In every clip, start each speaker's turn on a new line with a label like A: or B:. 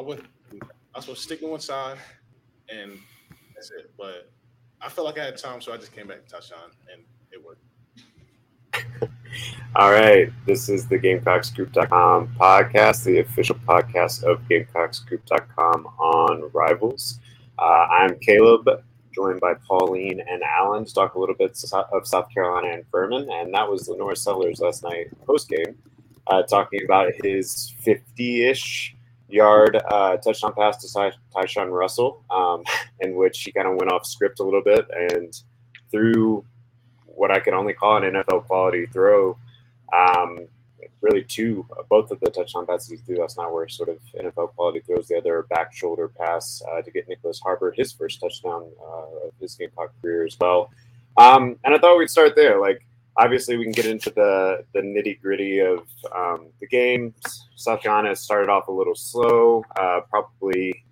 A: I was I was supposed to stick to one side, and that's it. But I felt like I had time, so I just came back to touchdown, and it worked.
B: All right, this is the GamecockScoop.com podcast, the official podcast of GamecockScoop.com on Rivals. Uh, I'm Caleb, joined by Pauline and Alan to talk a little bit of South Carolina and Furman, and that was LaNorris Sellers last night post game, uh, talking about his 50-ish yard uh, touchdown pass to Ty- Tyshawn Russell, um, in which he kind of went off script a little bit and threw what I can only call an NFL quality throw. Um, really, two, both of the touchdown passes he threw last night were sort of NFL quality throws. The other back shoulder pass uh, to get Nyckoles Harbor his first touchdown uh, of his Gamecock career as well. Um, and I thought we'd start there. Like, obviously, we can get into the the nitty gritty of um, the game. South Carolina started off a little slow, uh, probably,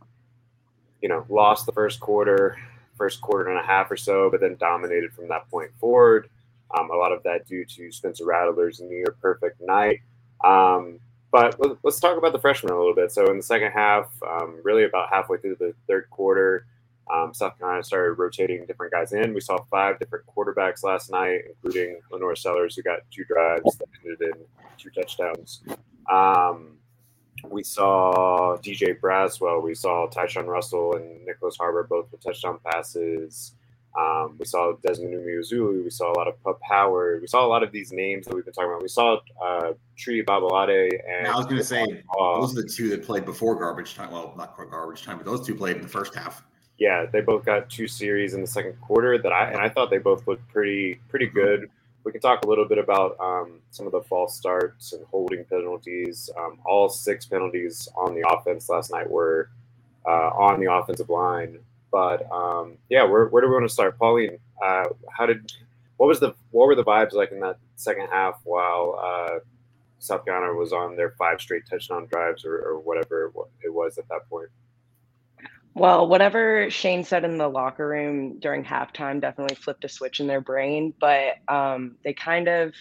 B: you know, lost the first quarter first quarter and a half or so, but then dominated from that point forward. Um, a lot of that due to Spencer Rattler's near perfect night. Um, but let's talk about the freshmen a little bit. So in the second half, um, really about halfway through the third quarter, um, South Carolina started rotating different guys in. We saw five different quarterbacks last night, including LaNorris Sellers, who got two drives that ended in two touchdowns. Um, we saw DJ Braswell, we saw Tyshawn Russell and Nyckoles Harbor both with touchdown passes. Um, we saw Desmond Umeozulu. We saw a lot of Pup Howard. We saw a lot of these names that we've been talking about. We saw uh, Tree Babalade and
C: I was going to say those are the two that played before garbage time. Well, not quite garbage time, but those two played in the first half.
B: Yeah, they both got two series in the second quarter that I and I thought they both looked pretty pretty good we can talk a little bit about um, some of the false starts and holding penalties. Um, all six penalties on the offense last night were uh, on the offensive line. But um, yeah, where, where do we want to start, Pauline? Uh, how did what was the what were the vibes like in that second half while uh, South Carolina was on their five straight touchdown drives or, or whatever it was at that point?
D: Well, whatever Shane said in the locker room during halftime definitely flipped a switch in their brain, but um, they kind of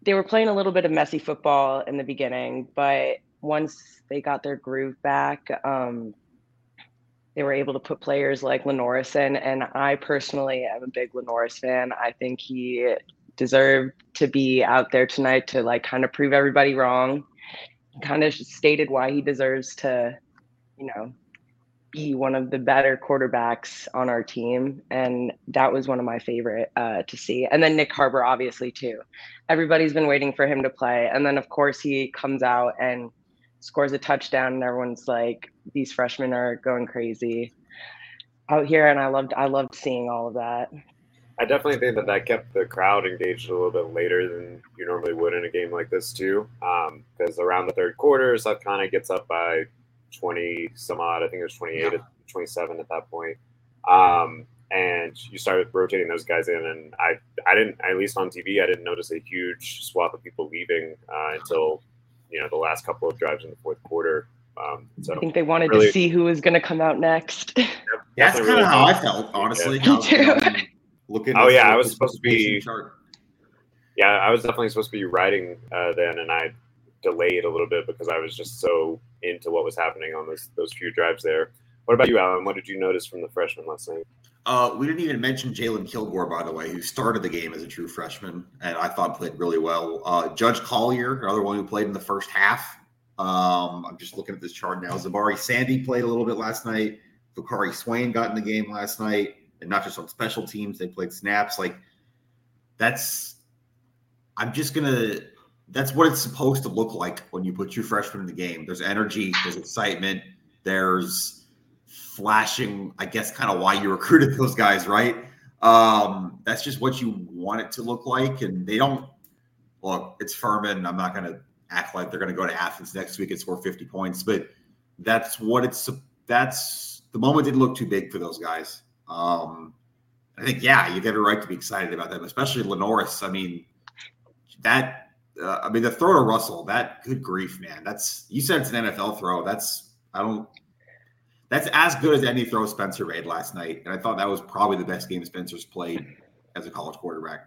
D: they were playing a little bit of messy football in the beginning, but once they got their groove back, um, they were able to put players like LaNorris in. And I personally am a big LaNorris fan. I think he deserved to be out there tonight to like kind of prove everybody wrong. Kind of stated why he deserves to, you know, be one of the better quarterbacks on our team. And that was one of my favorite uh, to see. And then Nyck Harbor, obviously, too. Everybody's been waiting for him to play. And then, of course, he comes out and scores a touchdown, and everyone's like, these freshmen are going crazy out here. And I loved, I loved seeing all of that.
B: I definitely think that that kept the crowd engaged a little bit later than you normally would in a game like this, too. Because um, around the third quarter, South Carolina gets up by 20 some odd. I think it was 28 yeah. 27 at that point. Um, and you started rotating those guys in, and I, I didn't, at least on TV, I didn't notice a huge swath of people leaving uh, until, you know, the last couple of drives in the fourth quarter. Um, so
D: I think they wanted really, to see who was going to come out next.
C: yeah, that's kind of how I felt, honestly. Yeah. Me too.
B: looking. Oh yeah, I was supposed to be. Chart. Yeah, I was definitely supposed to be riding uh, then, and I delayed a little bit because I was just so into what was happening on those those few drives there. What about you, Alan? What did you notice from the freshman last night?
C: Uh, we didn't even mention Jalen Kilgore, by the way, who started the game as a true freshman, and I thought played really well. Uh, Judge Collier, another one who played in the first half. Um, I'm just looking at this chart now. Zabari Sandy played a little bit last night. Vakari Swain got in the game last night, and not just on special teams, they played snaps. Like that's, I'm just gonna that's what it's supposed to look like when you put your freshmen in the game. There's energy, there's excitement, there's flashing, I guess, kind of why you recruited those guys, right? Um, that's just what you want it to look like. And they don't look, it's Furman. I'm not going to act like they're going to go to Athens next week and score 50 points, but that's what it's, that's the moment didn't look too big for those guys. Um, I think, yeah, you get a right to be excited about them, especially LaNorris. I mean, that uh, I mean, the throw to Russell, that good grief, man. That's you said it's an NFL throw. That's I don't. That's as good as any throw Spencer made last night, and I thought that was probably the best game Spencer's played as a college quarterback.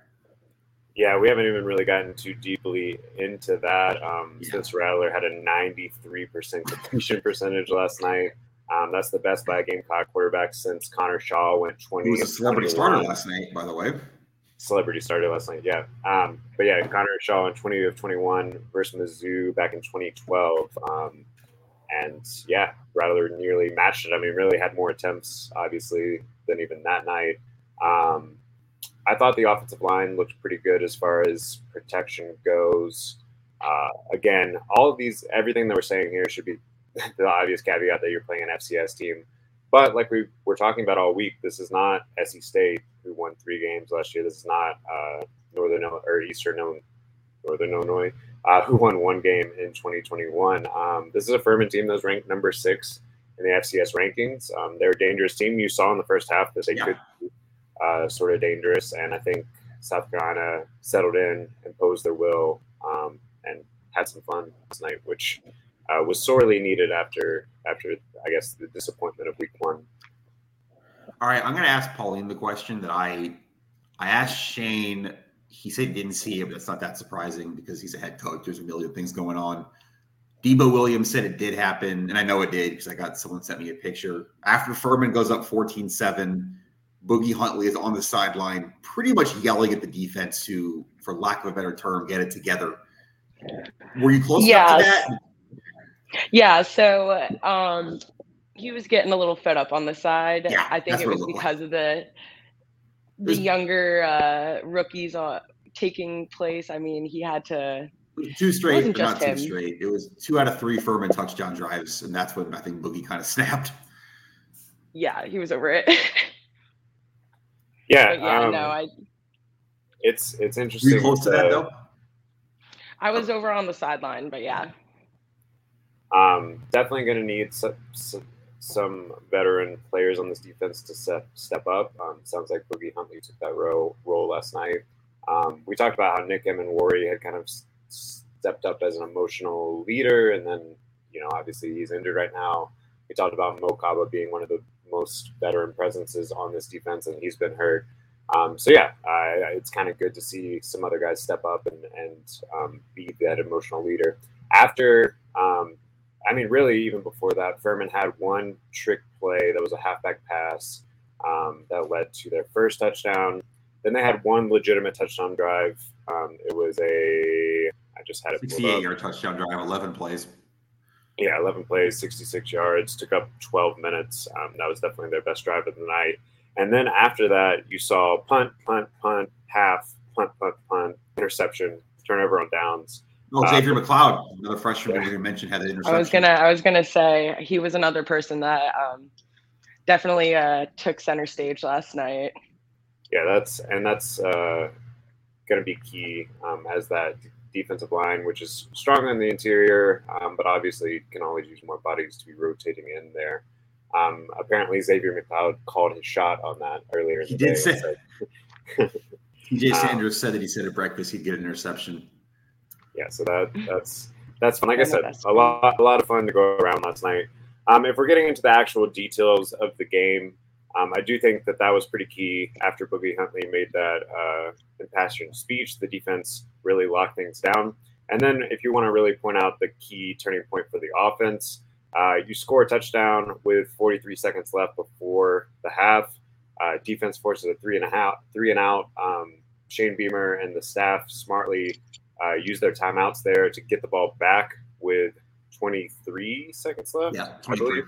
B: Yeah, we haven't even really gotten too deeply into that. Um,
C: Yeah.
B: Since Rattler had a 93% completion percentage last night. Um, that's the best by a Gamecock quarterback since Connor Shaw went 20.
C: He was a celebrity starter last night, by the way.
B: Celebrity started last night, yeah. Um, but yeah, Connor Shaw in 20 of 21 versus Mizzou back in 2012. Um, and yeah, Rattler nearly matched it. I mean, really had more attempts, obviously, than even that night. Um, I thought the offensive line looked pretty good as far as protection goes. Uh, again, all of these, everything that we're saying here should be the obvious caveat that you're playing an FCS team. But like we were talking about all week, this is not SC State who won three games last year. This is not uh, Northern or Eastern Illinois, Northern Illinois uh, who won one game in 2021. Um, this is a Furman team that was ranked number six in the FCS rankings. Um, they're a dangerous team. You saw in the first half that they
C: Yeah.
B: could be uh, sort of dangerous, and I think South Carolina settled in, imposed their will, um, and had some fun last night, which uh, was sorely needed after after I guess the disappointment of week one.
C: All right, I'm going to ask Pauline the question that I I asked Shane. He said he didn't see it, but it's not that surprising because he's a head coach. There's a million things going on. Debo Williams said it did happen, and I know it did because I got someone sent me a picture. After Furman goes up 14 7, Boogie Huntley is on the sideline, pretty much yelling at the defense to, for lack of a better term, get it together. Were you close enough to that?
D: Yeah, so um he was getting a little fed up on the side.
C: Yeah,
D: I think it was
C: looked like.
D: because of the the
C: was-
D: younger uh rookies uh, taking place. I mean, he had to
C: Two straight,
D: wasn't
C: but not
D: just
C: two
D: him.
C: straight. It was two out of three Furman touchdown drives, and that's when I think Boogie kind of snapped.
D: yeah, he was over it.
B: Yeah,
D: but yeah,
B: um,
D: no, I
B: it's it's
C: Were
B: interesting.
C: you close to that though?
D: I was over on the sideline, but yeah.
B: Um, definitely going to need some, some some veteran players on this defense to step step up. Um, sounds like Boogie Huntley took that role role last night. Um, we talked about how Nick Emmanwori had kind of stepped up as an emotional leader, and then you know obviously he's injured right now. We talked about Mokaba being one of the most veteran presences on this defense, and he's been hurt. Um, so yeah, it's kind of good to see some other guys step up and and um, be that emotional leader. After um, I mean, really, even before that, Furman had one trick play that was a halfback pass um, that led to their first touchdown. Then they had one legitimate touchdown drive. Um, it was a, I just had it pulled
C: 68
B: up.
C: yard touchdown drive, 11 plays.
B: Yeah, 11 plays, 66 yards, took up 12 minutes. Um, that was definitely their best drive of the night. And then after that, you saw punt, punt, punt, half, punt, punt, punt, interception, turnover on downs.
C: Oh,
B: Uh,
C: Xavier McLeod, another freshman we mentioned, had an interception.
D: I was gonna I was gonna say he was another person that um definitely uh took center stage last night.
B: Yeah, that's and that's uh, going to be key um, as that defensive line, which is strong on the interior, um, but obviously can always use more bodies to be rotating in there. Um, apparently, Xavier McLeod called his shot on that earlier. In
C: He
B: the
C: did
B: day.
C: say-
B: So,
C: TJ
B: um,
C: Sanders said that he said at breakfast he'd get an interception.
B: Yeah, so that that's that's fun. Like I said, a lot a lot of fun to go around last night. Um, if we're getting into the actual details of the game, um, I do think that that was pretty key. After Boogie Huntley made that uh, impassioned speech, the defense really locked things down. And then, if you want to really point out the key turning point for the offense, uh, you score a touchdown with 43 seconds left before the half. Uh, defense forces a three and a half, three and out. Um, Shane Beamer and the staff smartly uh, use their timeouts there to get the ball back with 23 seconds left.
C: Yeah,
B: I
C: 23.
B: believe.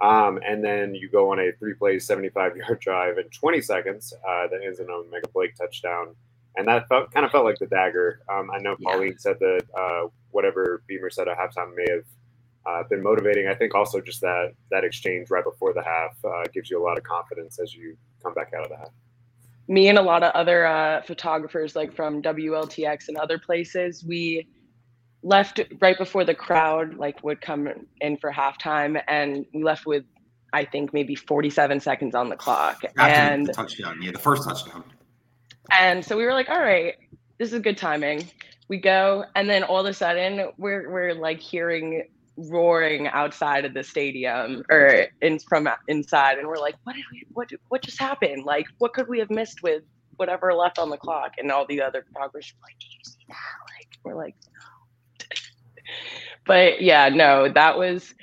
B: Um, and then you go on a three play, 75 yard drive in 20 seconds uh, that ends in a O'Mega Blake touchdown. And that felt, kind of felt like the dagger. Um, I know
C: Yeah.
B: Pauline said that uh, whatever Beamer said at halftime may have uh, been motivating. I think also just that that exchange right before the half uh, gives you a lot of confidence as you come back out of the half.
D: Me and a lot of other uh, photographers like from WLTX and other places, we left right before the crowd like would come in for halftime and we left with I think maybe 47 seconds on the clock.
C: After
D: And
C: the touchdown, yeah, the first touchdown.
D: and so we were like, all right, this is good timing. We go, and then all of a sudden we're we're like hearing roaring outside of the stadium or in from inside, and we're like, what did we what what just happened? Like, what could we have missed with whatever left on the clock. And all the other photographers were like, Did you see that? Like, we're like, no. but yeah, no, that was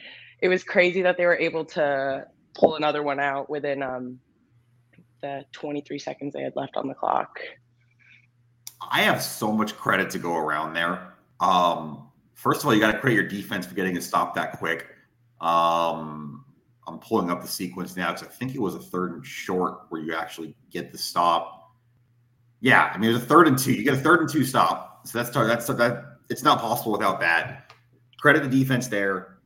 D: it was crazy that they were able to pull another one out within um the 23 seconds they had left on the clock.
C: I have so much credit to go around there. Um, first of all, you got to credit your defense for getting a stop that quick. Um, I'm pulling up the sequence now because I think it was a third and short where you actually get the stop. Yeah, I mean, there's a third and two. You get a third and two stop. So that's that's that. It's not possible without that. Credit the defense there.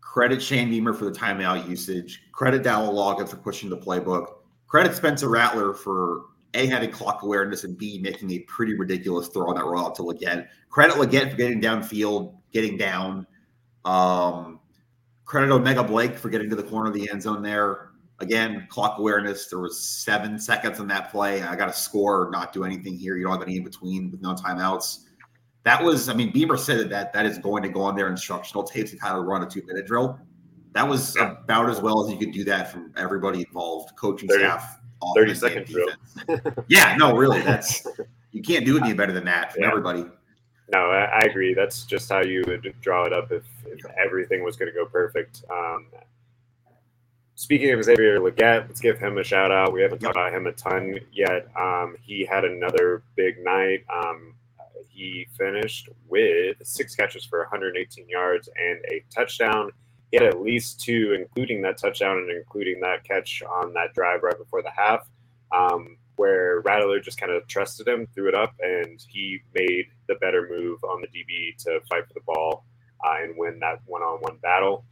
C: Credit Shane Beamer for the timeout usage. Credit Dowell Loggains for pushing the playbook. Credit Spencer Rattler for a having clock awareness and B making a pretty ridiculous throw on that rollout to Legette. Credit Legette for getting downfield, getting down. Um, credit O'Mega Blake for getting to the corner of the end zone there. Again, clock awareness. There was seven seconds on that play. I got to score, or not do anything here. You don't have any in between with no timeouts. That was, I mean, Beamer said that that is going to go on their instructional tapes of how to run a two minute drill. That was about as well as you could do that from everybody involved, coaching 30, staff,
B: 30 second drill.
C: yeah, no, really. That's you can't do it any better than that from yeah. everybody.
B: No, I, I, agree. That's just how you would draw it up if, if everything was going to go perfect. Um, speaking of Xavier Legette, let's give him a shout out. We haven't talked about him a ton yet. Um, he had another big night. Um, he finished with six catches for 118 yards and a touchdown. He had at least two, including that touchdown and including that catch on that drive right before the half, um, where Rattler just kind of trusted him, threw it up, and he made the better move on the DB to fight for the ball uh, and win that one-on-one battle.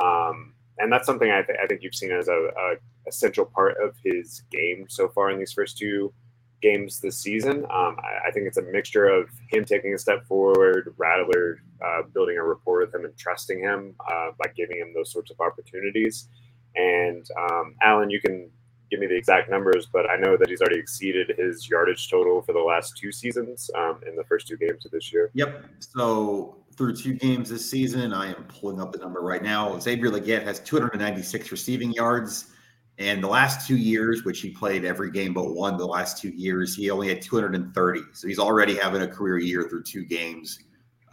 B: Um, and that's something I, th- I, think you've seen as a, a essential part of his game so far in these first two games this season. Um, I, I, think it's a mixture of him taking a step forward, Rattler uh, building a rapport with him and trusting him uh, by giving him those sorts of opportunities. And um, Alan, you can give me the exact numbers, but I know that he's already exceeded his yardage total for the last two seasons um, in the first two games of this year.
C: Yep. So through two games this season, I am pulling up the number right now. Xavier Legette has 296 receiving yards. And the last two years, which he played every game but one, the last two years, he only had 230. So he's already having a career year through two games.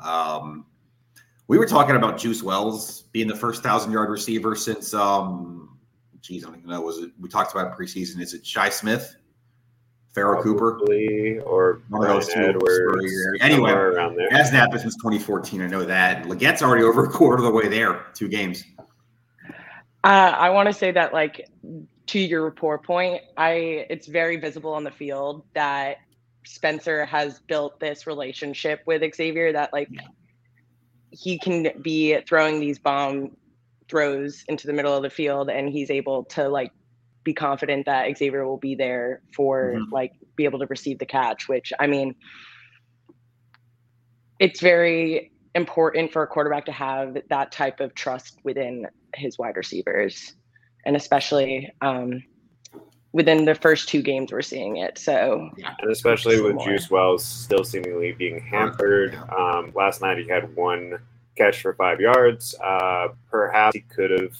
C: Um, we were talking about Juice Wells being the first thousand yard receiver since, um, geez, I don't even know. Was it? We talked about preseason. Is it Shi Smith, Pharoh Cooper,
B: or one of those two? Edwards,
C: anyway, around there. happened since 2014. I know that. Legette's already over a quarter of the way there. Two games.
D: Uh, I want to say that, like, to your rapport point, I it's very visible on the field that Spencer has built this relationship with Xavier that, like, he can be throwing these bomb throws into the middle of the field, and he's able to like be confident that Xavier will be there for mm-hmm. like be able to receive the catch. Which I mean, it's very important for a quarterback to have that type of trust within his wide receivers, and especially um, within the first two games we're seeing it. So
B: and especially with more. Juice Wells still seemingly being hampered. Um, last night he had one catch for five yards. Uh, perhaps he could have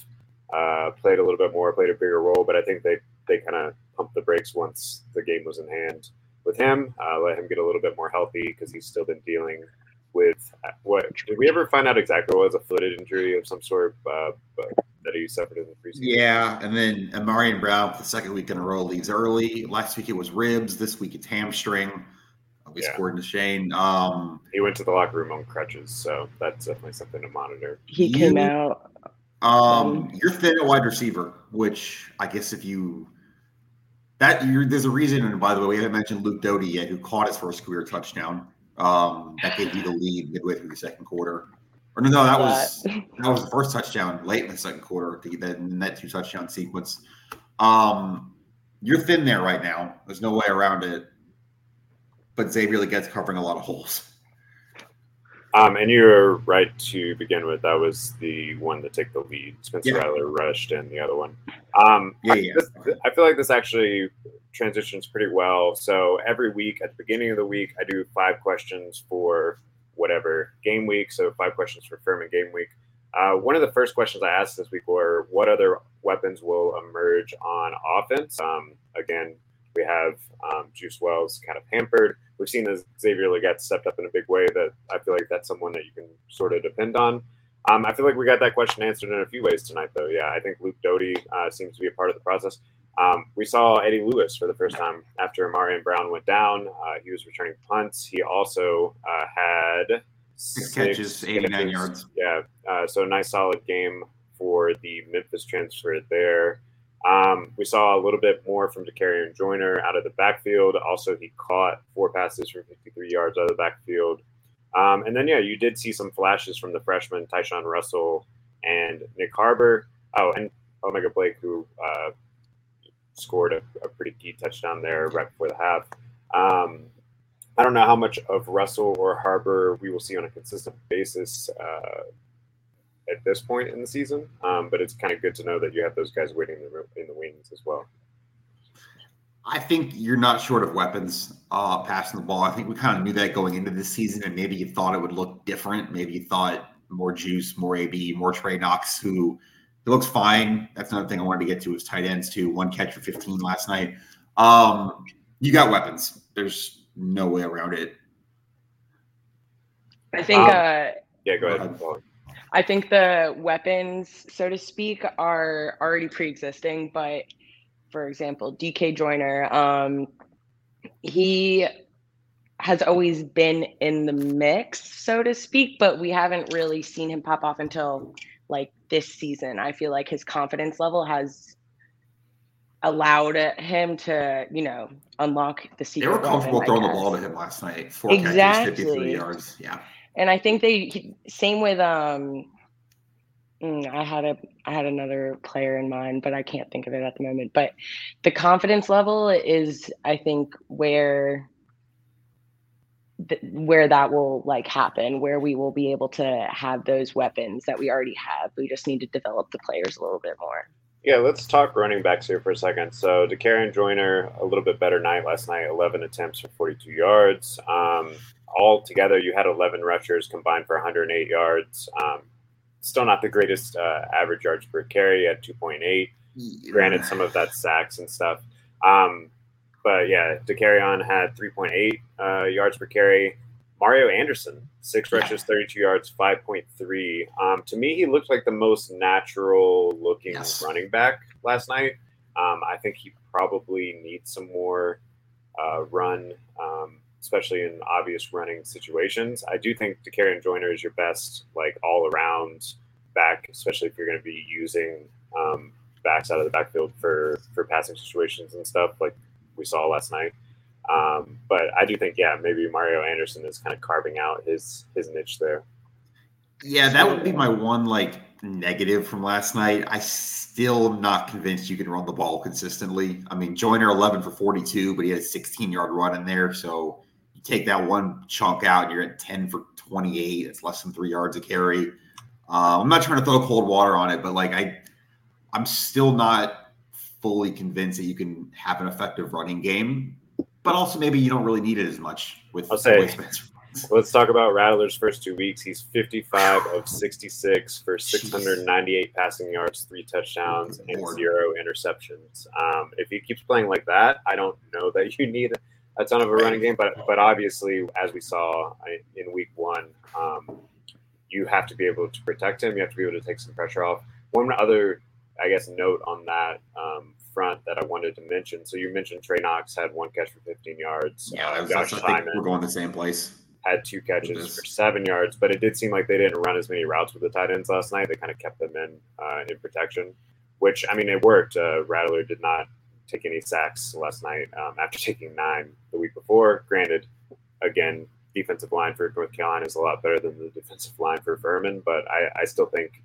B: uh, played a little bit more, played a bigger role, but I think they they kind of pumped the brakes once the game was in hand with him. Uh, let him get a little bit more healthy because he's still been dealing with what did we ever find out exactly what was a footed injury of some sort uh, that he suffered in the preseason?
C: Yeah, and then Ahmarean Brown for the second week in a row leaves early. Last week it was ribs. This week it's hamstring. At least yeah. according to Shane. Um,
B: he went to the locker room on crutches, so that's definitely something to monitor.
D: He came out.
C: Um, you're thin at wide receiver, which I guess if you that there's a reason. And by the way, we haven't mentioned Luke Doty yet, who caught his first career touchdown. Um, that gave you the lead midway through the second quarter. Or no, no, that was that was the first touchdown late in the second quarter to get that net two touchdown sequence. Um, you're thin there right now. There's no way around it. But Xavier gets covering a lot of holes.
B: Um, and you're right to begin with. That was the one to take the lead. Spencer yeah. Rattler rushed, and the other one. Um, yeah, I, yeah. This, I feel like this actually transitions pretty well. So every week at the beginning of the week, I do five questions for whatever game week. So five questions for Furman game week. Uh, one of the first questions I asked this week were, "What other weapons will emerge on offense?" Um, again, we have um, Juice Wells kind of hampered. We've seen as Xavier Legette stepped up in a big way that I feel like that's someone that you can sort of depend on. Um, I feel like we got that question answered in a few ways tonight, though. Yeah, I think Luke Doty uh, seems to be a part of the process. Um, we saw Eddie Lewis for the first time after Marion Brown went down. Uh, he was returning punts. He also uh, had
C: six, six catches, 89 catches. yards.
B: Yeah, uh, so a nice solid game for the Memphis transfer there. Um, we saw a little bit more from Dakereon Joyner out of the backfield. Also, he caught four passes from 53 yards out of the backfield. Um, and then, yeah, you did see some flashes from the freshman Tyshawn Russell and Nyck Harbor. Oh, and O'Mega Blake, who uh, scored a, a, pretty key touchdown there right before the half. Um, I don't know how much of Russell or Harbor we will see on a consistent basis uh, at this point in the season, um, but it's kind of good to know that you have those guys waiting in the, in the wings as well.
C: I think you're not short of weapons uh, passing the ball. I think we kind of knew that going into this season, and maybe you thought it would look different. Maybe you thought more juice, more AB, more Trey Knox, who it looks fine. That's another thing I wanted to get to is tight ends too. One catch for 15 last night. Um, you got weapons. There's no way around it.
D: I think. Um, uh,
B: yeah, go ahead.
D: I think the weapons, so to speak, are already pre-existing, but for example, DK Joyner, um, he has always been in the mix, so to speak, but we haven't really seen him pop off until like this season. I feel like his confidence level has allowed him to, you know, unlock the secret.
C: They were comfortable throwing the ball to him last night. Four exactly. catches, 53 yards. Yeah.
D: And I think they same with um Mm, I had a I had another player in mind, but I can't think of it at the moment. But the confidence level is, I think, where th- where that will like happen, where we will be able to have those weapons that we already have. We just need to develop the players a little bit more.
B: Yeah, let's talk running backs here for a second. So Dakereon Joyner, a little bit better night last night, 11 attempts for 42 yards. Um, all together, you had 11 rushers combined for 108 yards. Um, still not the greatest uh, average yards per carry at 2.8. Yeah. Granted, some of that sacks and stuff. Um, but yeah, Dakereon had 3.8 uh, yards per carry. Mario Anderson, six rushes, 32 yards, 5.3. Um, to me, he looked like the most natural looking yes. running back last night. Um, I think he probably needs some more uh, run. Especially in obvious running situations. I do think Dakereon Joyner is your best, like all around back, especially if you're going to be using um, backs out of the backfield for for passing situations and stuff, like we saw last night. Um, but I do think, yeah, maybe Mario Anderson is kind of carving out his his niche there.
C: Yeah, that would be my one like negative from last night. I still am not convinced you can run the ball consistently. I mean, Joyner 11 for 42, but he had a 16 yard run in there, so take that one chunk out, you're at 10 for 28. It's less than three yards a carry. Uh, I'm not trying to throw cold water on it, but like I, I'm still not fully convinced that you can have an effective running game. But also, maybe you don't really need it as much with
B: I'll say, Let's talk about Rattler's first two weeks. He's 55 of 66 for 698 passing yards, three touchdowns, and zero interceptions. Um, if he keeps playing like that, I don't know that you need a ton of a running game, but but obviously, as we saw in week one, um, you have to be able to protect him. You have to be able to take some pressure off. One other, I guess, note on that um, front that I wanted to mention. So you mentioned Trey Knox had one catch for 15 yards.
C: Yeah, uh, Josh Simon we're going the same place.
B: Had two catches for seven yards, but it did seem like they didn't run as many routes with the tight ends last night. They kind of kept them in uh, in protection, which I mean, it worked. Uh, Rattler did not take any sacks last night um, after taking nine the week before. Granted, again, defensive line for North Carolina is a lot better than the defensive line for Furman, but I, I still think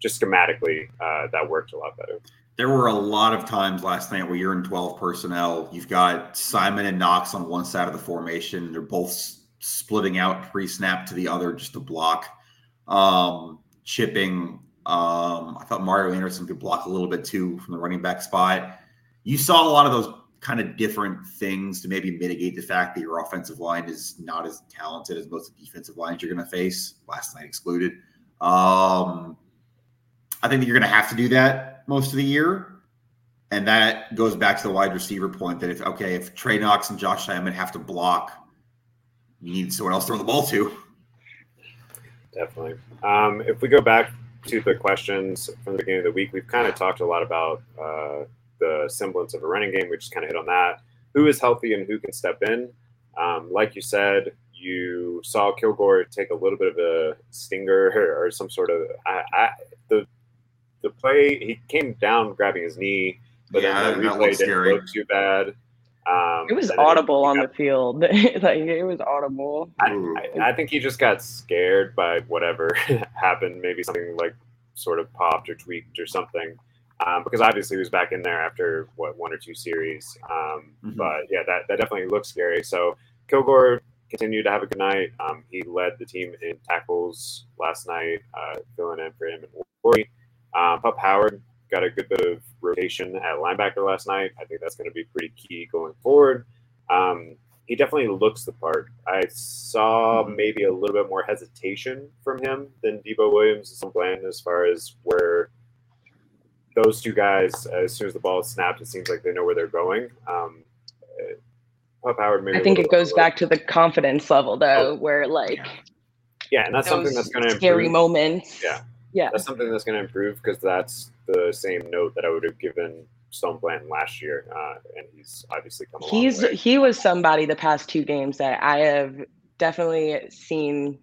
B: just schematically uh, that worked a lot better.
C: There were a lot of times last night where you're in 12 personnel. You've got Simon and Knox on one side of the formation. They're both splitting out pre snap to the other just to block. Um, chipping. Um, I thought Mario Anderson could block a little bit too from the running back spot you saw a lot of those kind of different things to maybe mitigate the fact that your offensive line is not as talented as most of the defensive lines you're going to face, last night excluded. Um, I think that you're going to have to do that most of the year. And that goes back to the wide receiver point that if okay, if Trey Knox and Josh Simon have to block, you need someone else to throw the ball to.
B: Definitely. Um, if we go back to the questions from the beginning of the week, we've kind of talked a lot about uh, the semblance of a running game. We just kind of hit on that. Who is healthy and who can step in? Um, like you said, you saw Kilgore take a little bit of a stinger or, or some sort of I, I, the the play. He came down grabbing his knee, but
C: Yeah,
B: then the replay didn't
C: scary.
B: look too bad. Um,
D: It was audible on
B: got
D: the field. like it was audible.
B: I, I, I think he just got scared by whatever happened. Maybe something like sort of popped or tweaked or something. Um, because obviously he was back in there after what one or two series. Um,
C: Mhm.
B: But yeah, that, that definitely looks scary. So Kilgore continued to have a good night. Um, he led the team in tackles last night, uh, filling in for him and Warry. Um, Pup Howard got a good bit of rotation at linebacker last night. I think that's going to be pretty key going forward. Um, he definitely looks the part. I saw
C: Mhm.
B: maybe a little bit more hesitation from him than Debo Williams and Bland as far as where those two guys, as soon as the ball is snapped, it seems like they know where they're going. Um, uh, Pup Howard maybe
D: I think it goes back to the confidence level though, where like
B: Yeah, and that's something that's going to
D: scary
B: improve.
D: moments.
B: Yeah.
D: Yeah.
B: That's something that's going to improve because that's the same note that I would have given Stone Bland last year, uh, and he's obviously come
D: He's he was somebody the past two games that I have definitely seen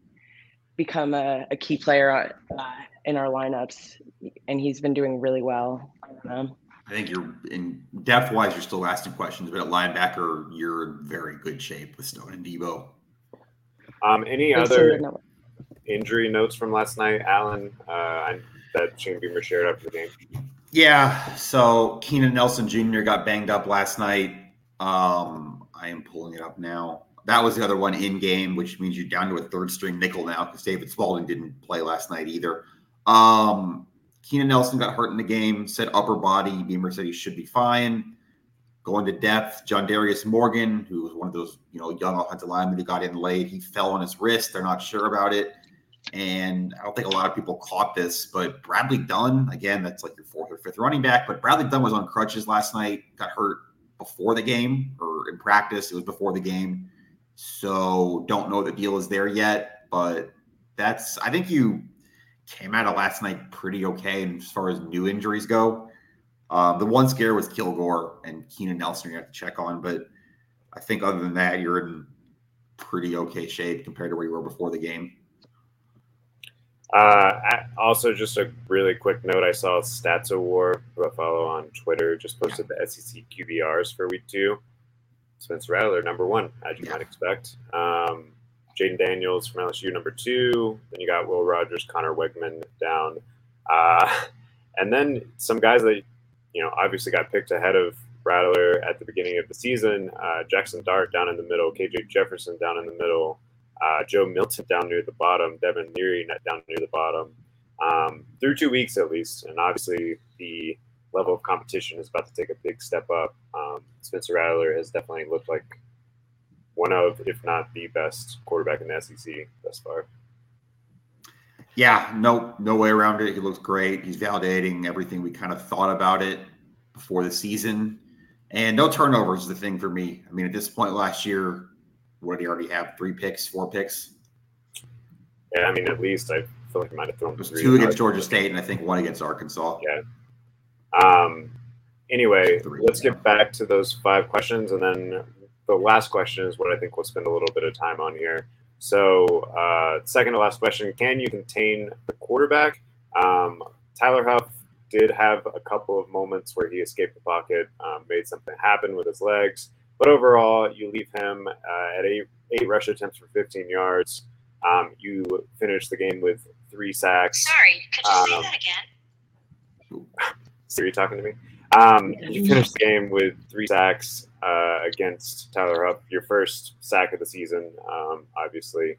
D: become a, a key player uh, in our lineups, and he's been doing really well. I.
C: I think you're in depth wise, you're still asking questions, but at linebacker, you're in very good shape with Stone and Debo.
B: Um, any
D: They seem
B: other
D: know-
B: injury notes from last night, Alan? Uh, I, that Shane Beamer shared after the game.
C: Yeah. So Keenan Nelson Jr. got banged up last night. Um, I am pulling it up now. That was the other one in game, which means you're down to a third string nickel now because David Spalding didn't play last night either. Um, Keenan Nelson got hurt in the game, said upper body. Beamer said he should be fine. Going to depth, John Darius Morgan, who was one of those you know young offensive linemen who got in late, he fell on his wrist. They're not sure about it. And I don't think a lot of people caught this, but Bradley Dunn, again, that's like your fourth or fifth running back, but Bradley Dunn was on crutches last night, got hurt before the game or in practice. It was before the game. So don't know the deal is there yet, but that's, I think you came out of last night pretty okay as far as new injuries go. Um, the one scare was Kilgore and Keenan Nelson you have to check on, but I think other than that, you're in pretty okay shape compared to where you were before the game.
B: Uh, also, just a really quick note: I saw Stats Award, who I follow on Twitter, just posted the SEC QBRs for Week Two. Spencer Rattler, number one, as you
C: Yeah.
B: might expect. Um, Jayden Daniels from LSU, number two. Then you got Will Rogers, Conner Weigman down, uh, and then some guys that you know obviously got picked ahead of Rattler at the beginning of the season. Uh, Jackson Dart down in the middle, KJ Jefferson down in the middle uh, Joe Milton down near the bottom, Devin Leary net down near the bottom, um, through two weeks at least. And obviously, the level of competition is about to take a big step up. Um, Spencer Rattler has definitely looked like one of, if not the best quarterback in the SEC thus far.
C: Yeah, no, no way around it. He looks great. He's validating everything we kind of thought about it before the season. And no turnovers is the thing for me. I mean, at this point last year, what did he already have? Three picks, four picks?
B: Yeah, I mean, at least I feel like he might have thrown
C: two against. Georgia State, and I think one against Arkansas.
B: Yeah. Um, anyway, let's get back to those five questions, and then the last question is what I think we'll spend a little bit of time on here. So, uh, second to last question: Can you contain the quarterback? Um, Tyler Huff did have a couple of moments where he escaped the pocket, um, made something happen with his legs, but overall, you leave him uh, at eight, eight rush attempts for 15 yards. Um, you finish the game with three sacks.
E: Sorry, could you say
B: Um,
E: that again?
B: Siri talking to me. Um, you finish the game with three sacks uh, against Tyler Huff, your first sack of the season, um, obviously,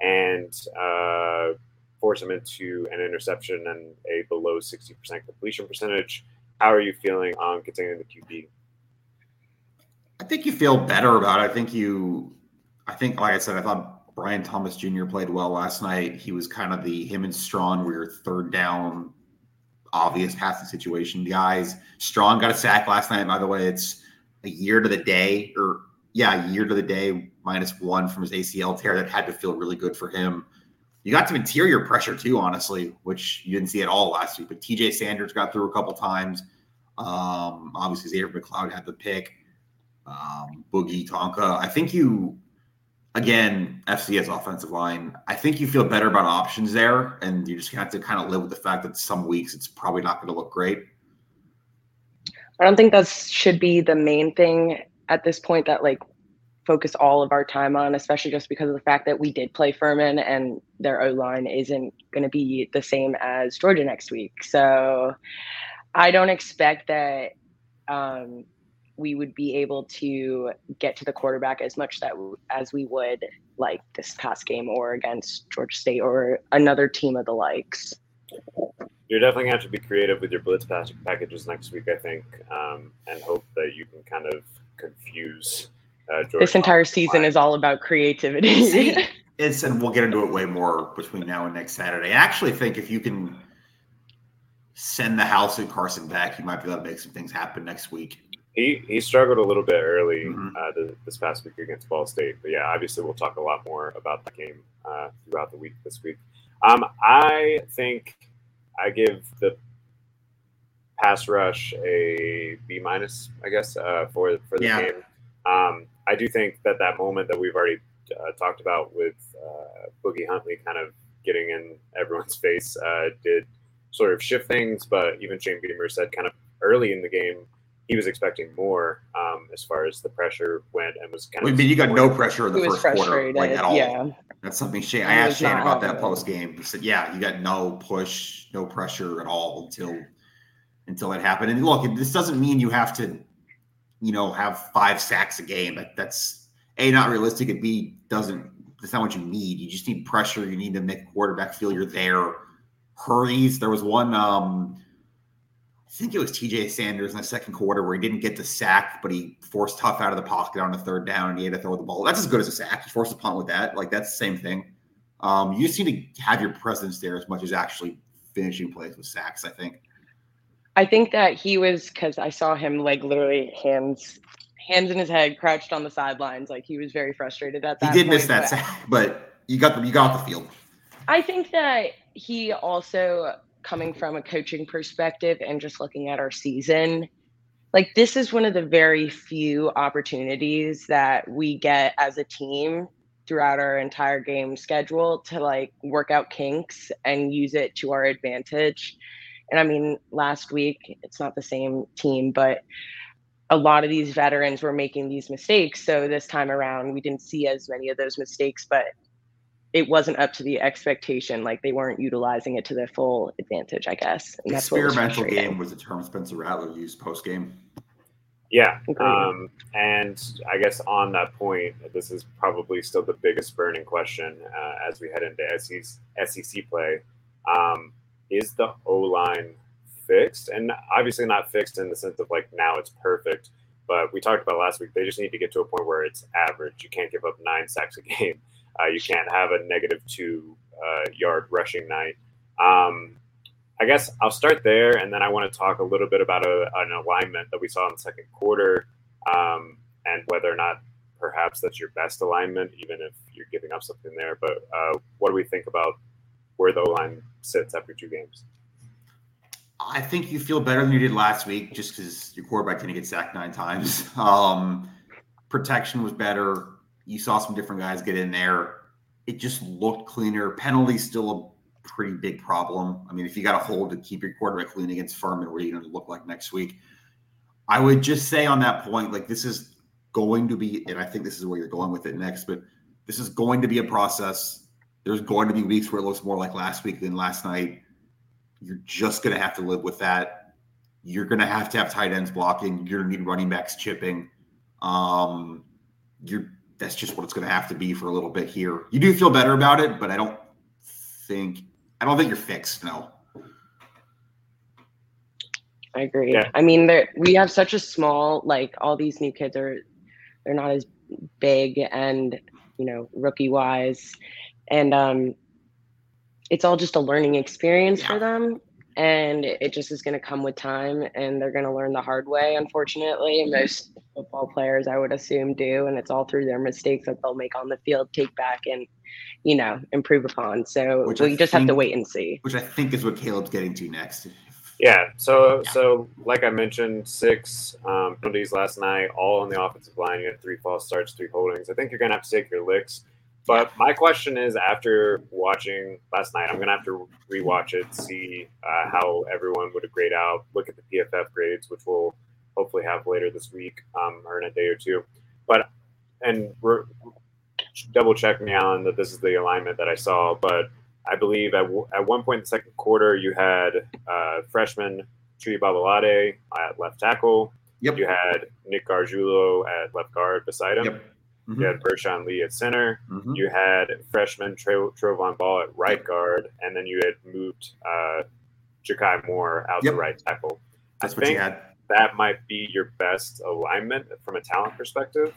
B: and uh, force him into an interception and a below 60% completion percentage. How are you feeling on containing the QB?
C: I think you feel better about it. I think you, I think, like I said, I thought Bryan Thomas Jr. played well last night. He was kind of the him and Strachan were your third down obvious passing situation. Guys, Strachan got a sack last night. By the way, it's a year to the day, or yeah, a year to the day minus one from his ACL tear. That had to feel really good for him. You got some interior pressure too, honestly, which you didn't see at all last week. But TJ Sanders got through a couple times. Um, obviously, Xavier McLeod had the pick. Um, Boogie Tonka. I think you, again, FCS offensive line. I think you feel better about options there, and you just have to kind of live with the fact that some weeks it's probably not going to look great.
D: I don't think that should be the main thing at this point that like focus all of our time on, especially just because of the fact that we did play Furman and their O line isn't going to be the same as Georgia next week. So I don't expect that um, we would be able to get to the quarterback as much that as we would like this past game or against Georgia State or another team of the likes.
B: You're definitely going to have to be creative with your blitz packages next week, I think, um, and hope that you can kind of confuse. Uh,
D: this entire season is all about creativity.
C: it's and we'll get into it way more between now and next Saturday. I actually think if you can send the house and Carson Beck, you might be able to make some things happen next week.
B: He he struggled a little bit early mm-hmm. uh, this past week against Ball State, but yeah, obviously we'll talk a lot more about the game uh, throughout the week this week. Um, I think I give the pass rush a B minus, I guess, uh, for for the yeah. game. Um, I do think that that moment that we've already uh, talked about with uh, Boogie Huntley kind of getting in everyone's face uh, did sort of shift things. But even Shane Beamer said kind of early in the game he was expecting more um, as far as the pressure went and was kind
C: of. I mean, you got no pressure in the first quarter, like at all. Yeah. That's something Shane. I asked Shane about that post game. He said, "Yeah, you got no push, no pressure at all until until it happened." And look, this doesn't mean you have to, you know, have five sacks a game. That's a not realistic. And B doesn't. That's not what you need. You just need pressure. You need to make the quarterback feel you're there. Hurries. There was one. um I think it was TJ Sanders in the second quarter where he didn't get the sack, but he forced Huff out of the pocket on the third down and he had to throw the ball. That's as good as a sack. He forced a punt with that. Like that's the same thing. Um, you just need to have your presence there as much as actually finishing plays with sacks, I think.
D: I think that he was because I saw him like literally hands hands in his head, crouched on the sidelines. Like he was very frustrated at that.
C: He did
D: point,
C: miss that but sack, but you got the you got the field.
D: I think that he also coming from a coaching perspective and just looking at our season, like this is one of the very few opportunities that we get as a team throughout our entire game schedule to like work out kinks and use it to our advantage. And I mean, last week, it's not the same team, but a lot of these veterans were making these mistakes. So this time around, we didn't see as many of those mistakes, but it wasn't up to the expectation. Like they weren't utilizing it to their full advantage, I guess.
C: And Experimental was game was the term Spencer Rattler used post game.
B: Yeah. Um, and I guess on that point, this is probably still the biggest burning question uh, as we head into SEC play. Um, is the O line fixed? And obviously not fixed in the sense of like now it's perfect. But we talked about last week, they just need to get to a point where it's average. You can't give up nine sacks a game. Uh, you can't have a negative two uh, yard rushing night. Um, I guess I'll start there, and then I want to talk a little bit about a, an alignment that we saw in the second quarter, um, and whether or not perhaps that's your best alignment, even if you're giving up something there. But uh, what do we think about where the line sits after two games?
C: I think you feel better than you did last week, just because your quarterback didn't get sacked nine times. Um, protection was better. You saw some different guys get in there. It just looked cleaner. Penalty still a pretty big problem. I mean, if you got a hold to keep your quarterback clean against Furman, what are you going to look like next week? I would just say on that point, like this is going to be, and I think this is where you're going with it next, but this is going to be a process. There's going to be weeks where it looks more like last week than last night. You're just going to have to live with that. You're going to have to have tight ends blocking. You're going to need running backs chipping. Um, you're that's just what it's going to have to be for a little bit here. You do feel better about it, but I don't think I don't think you're fixed. No.
D: I agree. Yeah. I mean, we have such a small like all these new kids are they're not as big and you know rookie wise, and um, it's all just a learning experience yeah. for them. And it just is going to come with time and they're going to learn the hard way unfortunately most football players i would assume do and it's all through their mistakes that they'll make on the field take back and you know improve upon so
C: Which
D: we
C: I
D: just have to wait and see
C: which I think is what Caleb's getting to next.
B: Yeah. So so like I mentioned, six um, penalties last night, all on the offensive line. You had three false starts, three holdings. I think you're gonna have to take your licks. But my question is, after watching last night, I'm gonna have to rewatch it, see uh, how everyone would have grade out, look at the PFF grades, which we'll hopefully have later this week um, or in a day or two. But and re- double check me, Alan, that this is the alignment that I saw. But I believe at, w- at one point in the second quarter, you had uh, freshman Tree Babalade at left tackle.
C: Yep.
B: You had Nick Gargiulo at left guard beside him.
C: Yep.
B: You had Vershon Lee at center.
C: Mhm.
B: You had freshman Tro- Trovon Baugh at right guard, and then you had moved uh, Jakai Moore out
C: Yep.
B: to right tackle.
C: That's
B: I
C: what
B: think
C: you had.
B: that might be your best alignment from a talent perspective.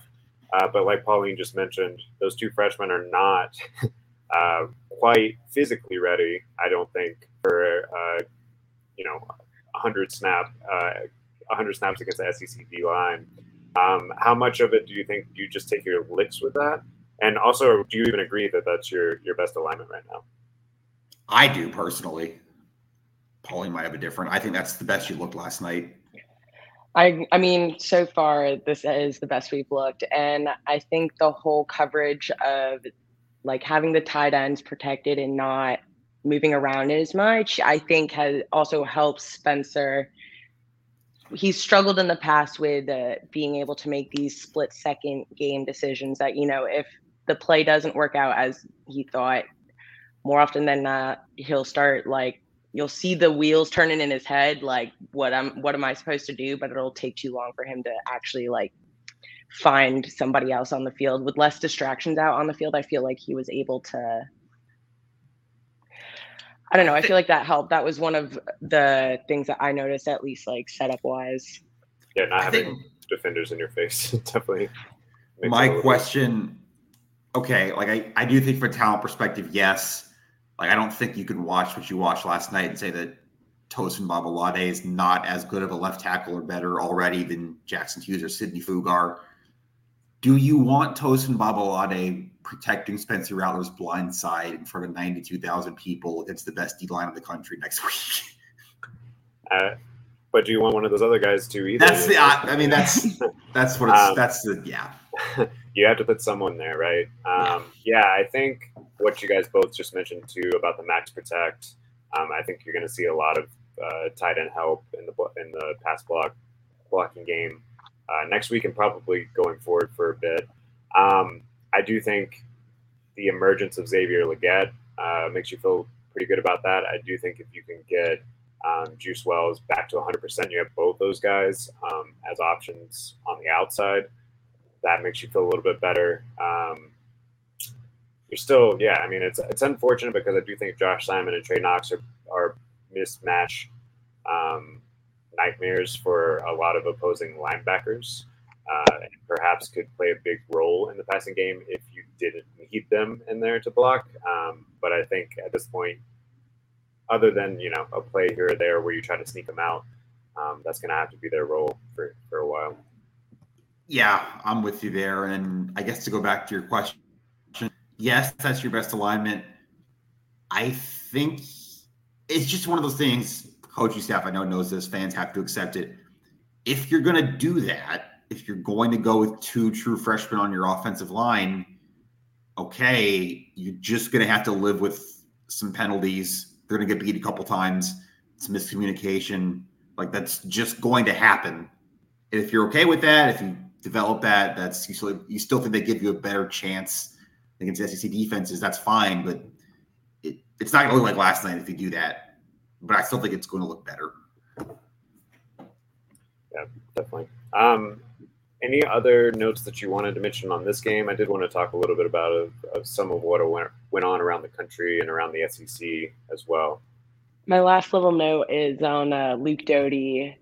B: Uh, but like Pauline just mentioned, those two freshmen are not uh, quite physically ready. I don't think for uh, you know a hundred snap, uh, a hundred snaps against the SEC D line. Um, how much of it do you think you just take your licks with that? And also, do you even agree that that's your your best alignment right now?
C: I do personally. Pauline might have a different. I think that's the best you looked last night.
D: I I mean, so far this is the best we've looked, and I think the whole coverage of like having the tight ends protected and not moving around as much, I think has also helped Spencer. He's struggled in the past with uh, being able to make these split second game decisions. That you know, if the play doesn't work out as he thought, more often than not, he'll start like you'll see the wheels turning in his head like what i'm what am i supposed to do but it'll take too long for him to actually like find somebody else on the field with less distractions out on the field i feel like he was able to i don't know. I feel like that helped. That was one of the things that i noticed at least like setup wise
B: Yeah, not
C: I
B: having
C: think
B: defenders in your face definitely. makes
C: my
B: little bit-
C: question okay like I, I do think from a talent perspective yes. Like i don't think you can watch what you watched last night and say that tosin babalade is not as good of a left tackle or better already than jackson hughes or sidney fugar do you want tosin babalade protecting spencer rattler's blind side in front of 92000 people against the best d line in the country next week
B: Uh, but do you want one of those other guys to Either
C: that's the i, I mean that's that's what it's
B: Um,
C: that's the yeah
B: you have to put someone there, right? Um, yeah, I think what you guys both just mentioned too about the max protect. Um, I think you're going to see a lot of uh, tight end help in the in the pass block blocking game uh, next week and probably going forward for a bit. Um, I do think the emergence of Xavier Legette uh, makes you feel pretty good about that. I do think if you can get um, Juice Wells back to 100%, you have both those guys um, as options on the outside that makes you feel a little bit better. Um, you're still, yeah. I mean, it's it's unfortunate because I do think Josh Simon and Trey Knox are are mismatch um, nightmares for a lot of opposing linebackers. Uh, and perhaps could play a big role in the passing game if you didn't need them in there to block. Um, but I think at this point, other than you know a play here or there where you try to sneak them out, um, that's going to have to be their role for, for a while.
C: Yeah, I'm with you there. And I guess to go back to your question, yes, that's your best alignment. I think it's just one of those things, coaching staff I know knows this, fans have to accept it. If you're going to do that, if you're going to go with two true freshmen on your offensive line, okay, you're just going to have to live with some penalties. They're going to get beat a couple times, some miscommunication. Like that's just going to happen. And if you're okay with that, if you develop that, that's you still, you still think they give you a better chance against SEC defenses. That's fine, but it, it's not going to look like last night if you do that. But I still think it's going to look better.
B: Yeah, definitely. Um, any other notes that you wanted to mention on this game? I did want to talk a little bit about of, of some of what went, went on around the country and around the SEC as well.
D: my last little note is on uh, luke doty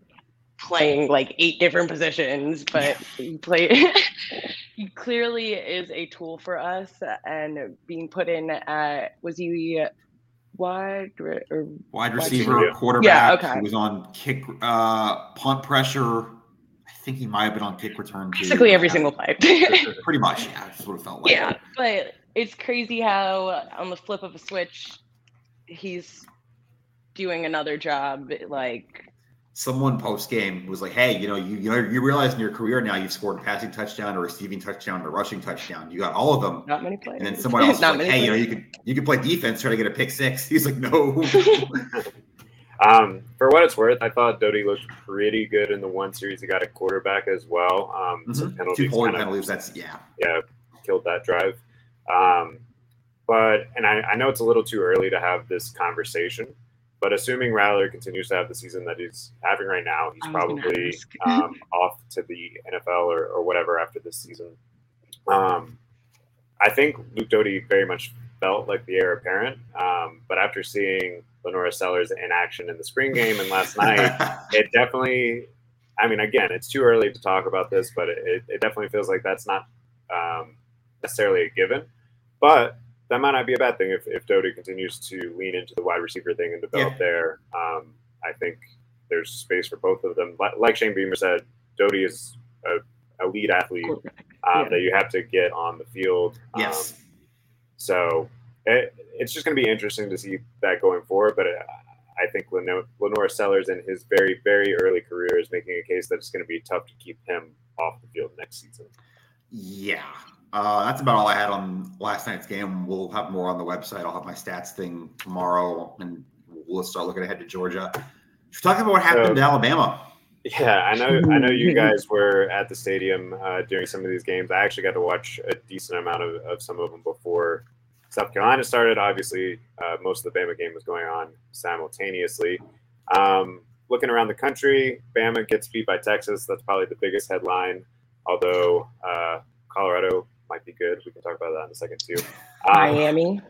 D: playing like eight different positions but he play he clearly is a tool for us and being put in at was he wide re- or
C: Wide
D: Wide
C: receiver,
B: receiver.
C: quarterback.
D: Yeah, okay.
C: He was on kick, uh, punt pressure. I think he might have been on kick return. too.
D: basically every single play.
C: Pretty much, yeah. That's what it felt like.
D: yeah, but it's crazy how on the flip of a switch, he's doing another job. Like,
C: Someone post game was like, "Hey, you know, you you, know, you realize in your career now you've scored a passing touchdown, a receiving touchdown, a rushing touchdown. You got all of them."
D: not many players.
C: And then someone else was
D: not
C: like,
D: many
C: "Hey, you know, you could you could play defense, try to get a pick six. He's like, "No."
B: Um, for what it's worth, I thought Doty looked pretty good in the one series he got a quarterback as well. Um, Some
C: Mhm. Two
B: penalties
C: holding
B: kind of
C: penalties. That's yeah.
B: yeah, killed that drive. Um, but and I, I know it's a little too early to have this conversation, but assuming Rattler continues to have the season that he's having right now, he's
D: I was gonna
B: probably um, off to the NFL or, or whatever after this season. Um, I think Luke Doty very much felt like the heir apparent, um, but after seeing LaNorris Sellers in action in the spring game and last night, it definitely i mean again it's too early to talk about this but it, it definitely feels like that's not um, necessarily a given but that might not be a bad thing if, if Doty continues to lean into the wide receiver thing and develop
C: Yeah.
B: there um, i think there's space for both of them Li- like shane beamer said Doty is a, a lead athlete um,
D: Yeah.
B: that you have to get on the field um,
C: yes.
B: so it, it's just going to be interesting to see that going forward. But uh, I think Leno- LaNorris Sellers in his very, very early career is making a case that it's going to be tough to keep him off the field next season.
C: Yeah. Uh, that's about all I had on last night's game. We'll have more on the website. I'll have my stats thing tomorrow, and we'll start looking ahead to Georgia. We're talking about what happened
B: So-
C: to Alabama.
B: Yeah, I know. I know you guys were at the stadium uh, during some of these games. I actually got to watch a decent amount of, of some of them before South Carolina started. Obviously, uh, most of the Bama game was going on simultaneously. Um, looking around the country, Bama gets beat by Texas. That's probably the biggest headline. Although uh, Colorado might be good. We can talk about that in a second too. Um,
D: Miami.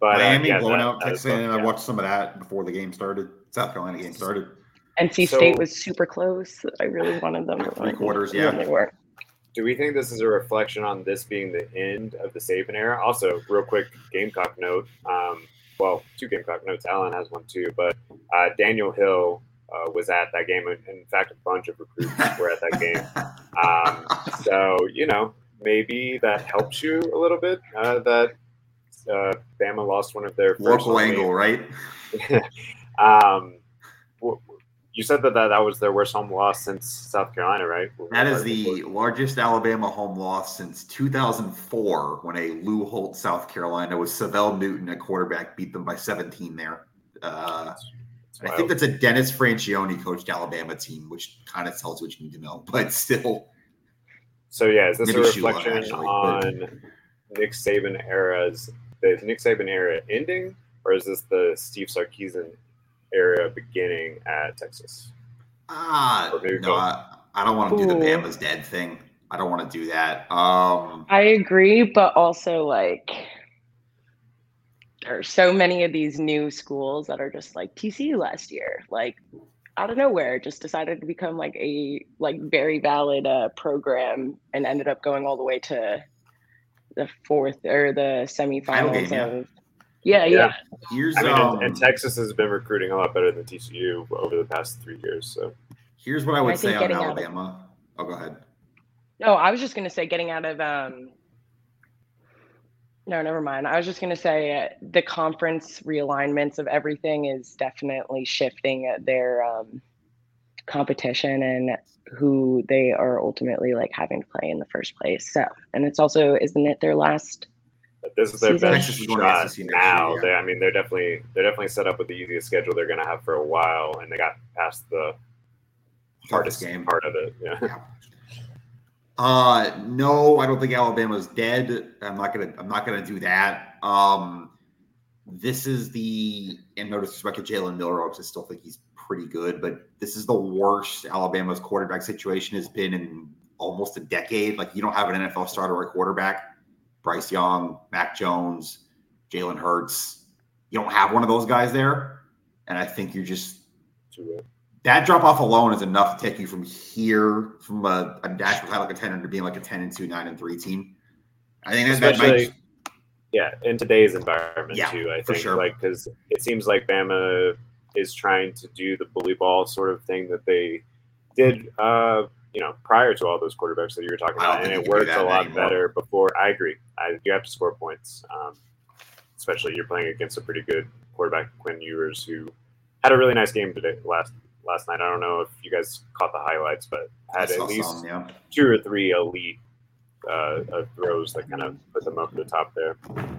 B: but, uh,
C: Miami
B: yeah,
C: blowing
B: that-
C: out
B: that is
C: Texas, and I
B: yeah.
C: watched some of that before the game started. South Carolina game started.
D: NC
B: So-
D: State was super close. I really wanted them to
C: Three
D: win,
C: quarters, yeah.
D: They weren't.
B: Do we think this is a reflection on this being the end of the Saban era? Also, real quick Gamecock note. Um, well, two Gamecock notes. Alan has one too, but uh, Daniel Hill uh, was at that game. and In fact, a bunch of recruits were at that game. Um, so, you know, maybe that helps you a little bit uh, that uh, Bama lost one of their first
C: Local angle, right?
B: um, you said that, that that was their worst home loss since South Carolina, right?
C: That is the largest Alabama home loss since 2004 when a Lou Holtz, South Carolina, with Syvelle Newton at quarterback beat them by 17 there. Uh, I think that's a Dennis Franchione coached Alabama team, which kind of tells what you need to know, but still.
B: So yeah, is this
C: Maybe
B: a reflection
C: actually, but-
B: on Nick Saban era's the Nick Saban era ending, or is this the Steve Sarkisian era beginning at Texas?
C: Ah,
B: Or maybe
C: no. I, I don't want to do the
D: Ooh.
C: Bama's dead thing. I don't want to do that. Um,
D: I agree, but also like there are so many of these new schools that are just like TCU last year, like out of nowhere, just decided to become like a like very valid uh, program and ended up going all the way to the fourth or the semifinals
C: game, yeah.
D: of. Yeah,
B: Yeah.
D: yeah.
C: here's
B: I mean,
C: um,
B: and, and Texas has been recruiting a lot better than TCU over the past three years. So
C: here's what I
D: I
C: would
D: think
C: say on
D: getting out of-
C: Alabama. Oh, go ahead.
D: No, I was just gonna say getting out of um no, never mind. I was just gonna say uh, the conference realignments of everything is definitely shifting uh, their um, competition and who they are ultimately like having to play in the first place. So, and it's also isn't it their last?
B: this is their
D: Season.
B: best
C: Texas is going to
B: shot now.
C: yeah.
B: They, I mean, they're definitely they're definitely set up with the easiest schedule they're going to have for a while, and they got past the hardest
C: game.
B: part of it. Yeah.
C: Yeah. Uh no, I don't think Alabama's dead. I'm not gonna I'm not gonna do that. Um this is the and no disrespect to Jalen because I still think he's pretty good, but this is the worst Alabama's quarterback situation has been in almost a decade. Like you don't have an NFL starter at quarterback. Bryce Young, Mac Jones, Jalen Hurts. You don't have one of those guys there. And I think you're just. That drop off alone is enough to take you from here from a, a national title contender to being like a 10 and 2 9 and 3 team i think that, that might
B: Yeah, in today's environment
C: Yeah,
B: too, I think,
C: sure.
B: like because it seems like Bama is trying to do the bully ball sort of thing that they did, uh, you know, prior to all those quarterbacks that you were talking about, and it worked a lot
C: anymore.
B: better before. I agree. I, you have to score points, um, especially you're playing against a pretty good quarterback, Quinn Ewers, who had a really nice game today last last night. I don't know if you guys caught the highlights, but had at least
C: some, yeah.
B: two or three elite uh, uh, throws that kind of put them up at the top there.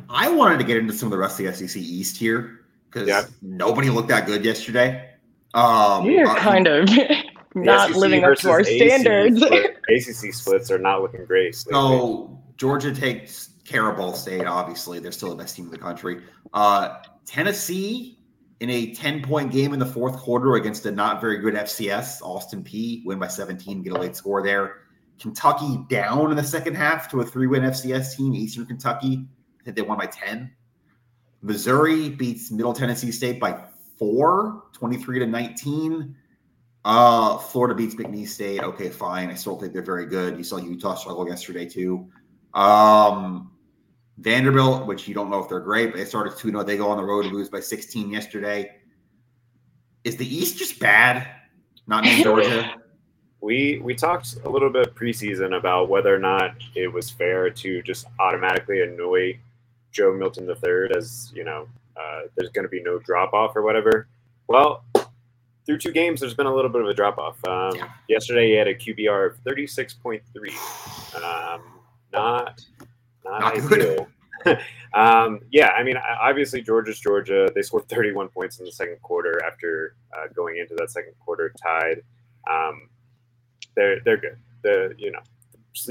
C: I wanted to get into some of the rest of the SEC East here because
B: Yeah.
C: nobody looked that good yesterday. Um,
D: You're
C: uh,
D: kind of not
B: SEC
D: living up to our
B: versus ACC
D: standards.
B: split- ACC splits are not looking great. lately.
C: So Georgia takes care of Ball State. Obviously, they're still the best team in the country. Uh, Tennessee in a ten-point game in the fourth quarter against a not very good FCS. Austin Peay win by 17, get a late score there. Kentucky down in the second half to a three-win FCS team, Eastern Kentucky. Think they won by 10. Missouri beats Middle Tennessee State by four, 23 to 19. Uh, Florida beats McNeese State. Okay, fine. I still think they're very good. You saw Utah struggle yesterday too. Um, Vanderbilt, which you don't know if they're great, but they started 2 0. They go on the road to lose by 16 yesterday. Is the East just bad? Not named Georgia.
B: we we talked a little bit preseason about whether or not it was fair to just automatically annoy Joe Milton III as you know uh, there's going to be no drop off or whatever. Well, through two games, there's been a little bit of a drop off. Um,
C: Yeah.
B: Yesterday, he had a QBR of 36.3. Um, not not,
C: Not good.
B: ideal. um, yeah, I mean, obviously Georgia's Georgia. They scored 31 points in the second quarter after uh, going into that second quarter tied. Um, they're they're good. The you know,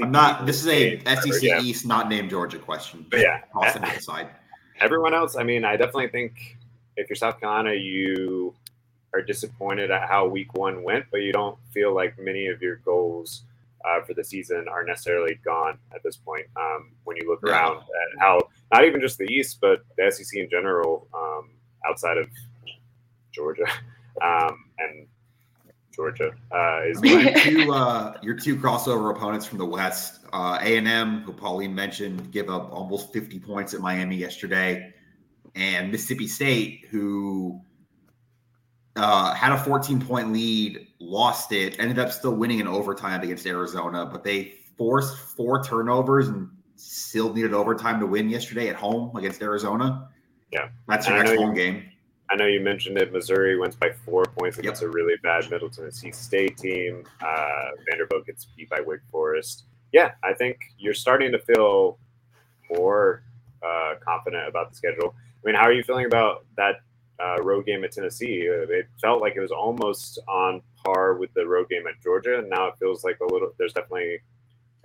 C: I'm not. This is a SEC
B: yeah.
C: East, not named Georgia question.
B: But yeah,
C: Toss it side.
B: everyone else, I mean, I definitely think if you're South Carolina, you are disappointed at how week one went, but you don't feel like many of your goals uh, for the season are necessarily gone at this point. Um, when you look
C: No.
B: around at how, not even just the East, but the SEC in general, um, outside of Georgia um, and Georgia uh, is
C: your two uh, your two crossover opponents from the West, uh, A and M, who Pauline mentioned, give up almost 50 points at Miami yesterday, and Mississippi State, who uh, had a 14 point lead, lost it, ended up still winning in overtime against Arizona, but they forced four turnovers and still needed overtime to win yesterday at home against Arizona.
B: Yeah.
C: that's your
B: And
C: next home
B: you-
C: game.
B: I know you mentioned it. Missouri wins by four points
C: Yep.
B: against a really bad Middle Tennessee State team. Uh, Vanderbilt gets beat by Wake Forest. Yeah, I think you're starting to feel more uh, confident about the schedule. I mean, how are you feeling about that uh, road game at Tennessee? Uh, It felt like it was almost on par with the road game at Georgia, and now it feels like a little. There's definitely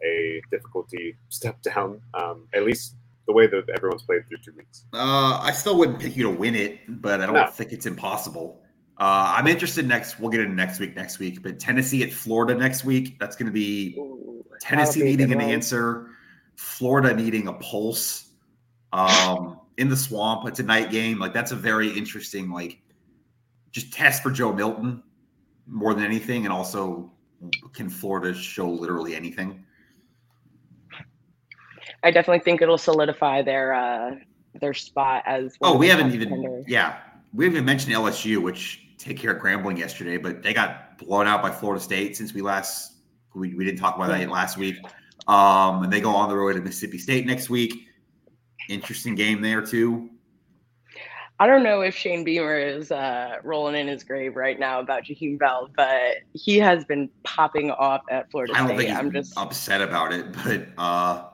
B: a difficulty step down. Um, at least the way that everyone's played through two weeks.
C: Uh, I still wouldn't pick you to win it, but I don't
B: No.
C: think it's impossible. Uh, I'm interested next. We'll get into next week. Next week, but Tennessee at Florida next week. That's going to be
D: Ooh,
C: Tennessee
D: that'll be a
C: needing an answer, Florida needing a pulse. Um, in the swamp, it's a night game. Like that's a very interesting, like, just test for Joe Milton more than anything, and also can Florida show literally anything?
D: I definitely think it'll solidify their uh their spot as.
C: Oh, we haven't even.
D: contenders.
C: Yeah, we haven't even mentioned LSU, which take care of Grambling yesterday, but they got blown out by Florida State since we last. We, we didn't talk about that last week. Um, and they go on the road to Mississippi State next week. Interesting game there too.
D: I don't know if Shane Beamer is uh, rolling in his grave right now about Jaheim Bell, but he has been popping off at Florida State.
C: I don't
D: State.
C: think
D: I'm just
C: upset about it, but uh,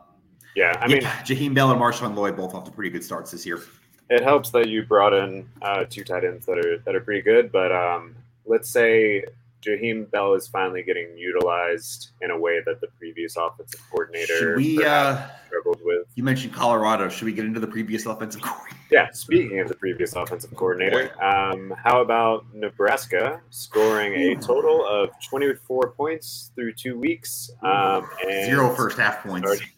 B: Yeah, I mean,
C: yeah, Jaheim Bell and Marshawn Lloyd both off to pretty good starts this year.
B: it helps that you brought in uh, two tight ends that are that are pretty good. But um, let's say Jaheim Bell is finally getting utilized in a way that the previous offensive coordinator
C: Should we? Uh,
B: struggled with.
C: you mentioned Colorado. Should we get into the previous offensive coordinator?
B: Yeah, speaking of the previous offensive coordinator, um, how about Nebraska scoring a total of 24 points through two weeks? Um, and
C: Zero first half points.
B: Sorry.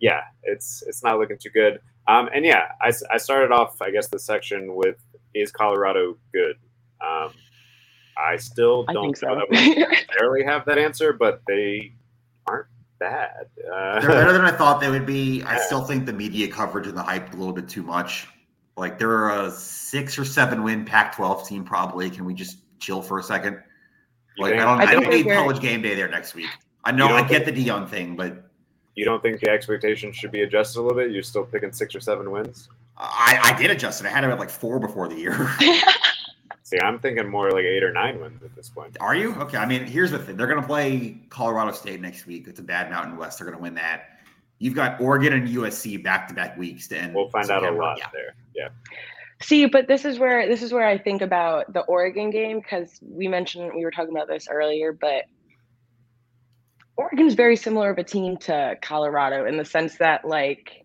B: yeah, it's it's not looking too good. Um, and yeah, I, I started off, I guess, the section with is Colorado good? Um, I still don't
D: think
B: know
D: so.
B: necessarily have that answer, but they aren't bad. Uh,
C: They're better than I thought they would be. I still think the media coverage and the hype a little bit too much. Like they're a six or seven win Pac-12 team, probably. Can we just chill for a second?
B: You
C: Like I don't,
D: I
C: I, don't need college game day there next week. I know I
B: don't
C: get the Deion thing, but
B: you don't think the expectations should be adjusted a little bit? You're still picking six or seven wins.
C: I, I did adjust it. I had it at like four before the year.
B: See, I'm thinking more like eight or nine wins at this point.
C: Are you okay? I mean, here's the thing: they're going to play Colorado State next week. It's a bad Mountain West. They're going to win that. You've got Oregon and USC back to back weeks to end.
B: We'll find out a lot
C: Yeah.
B: there. Yeah.
D: See, but this is where this is where I think about the Oregon game because we mentioned we were talking about this earlier, but Oregon's very similar of a team to Colorado in the sense that like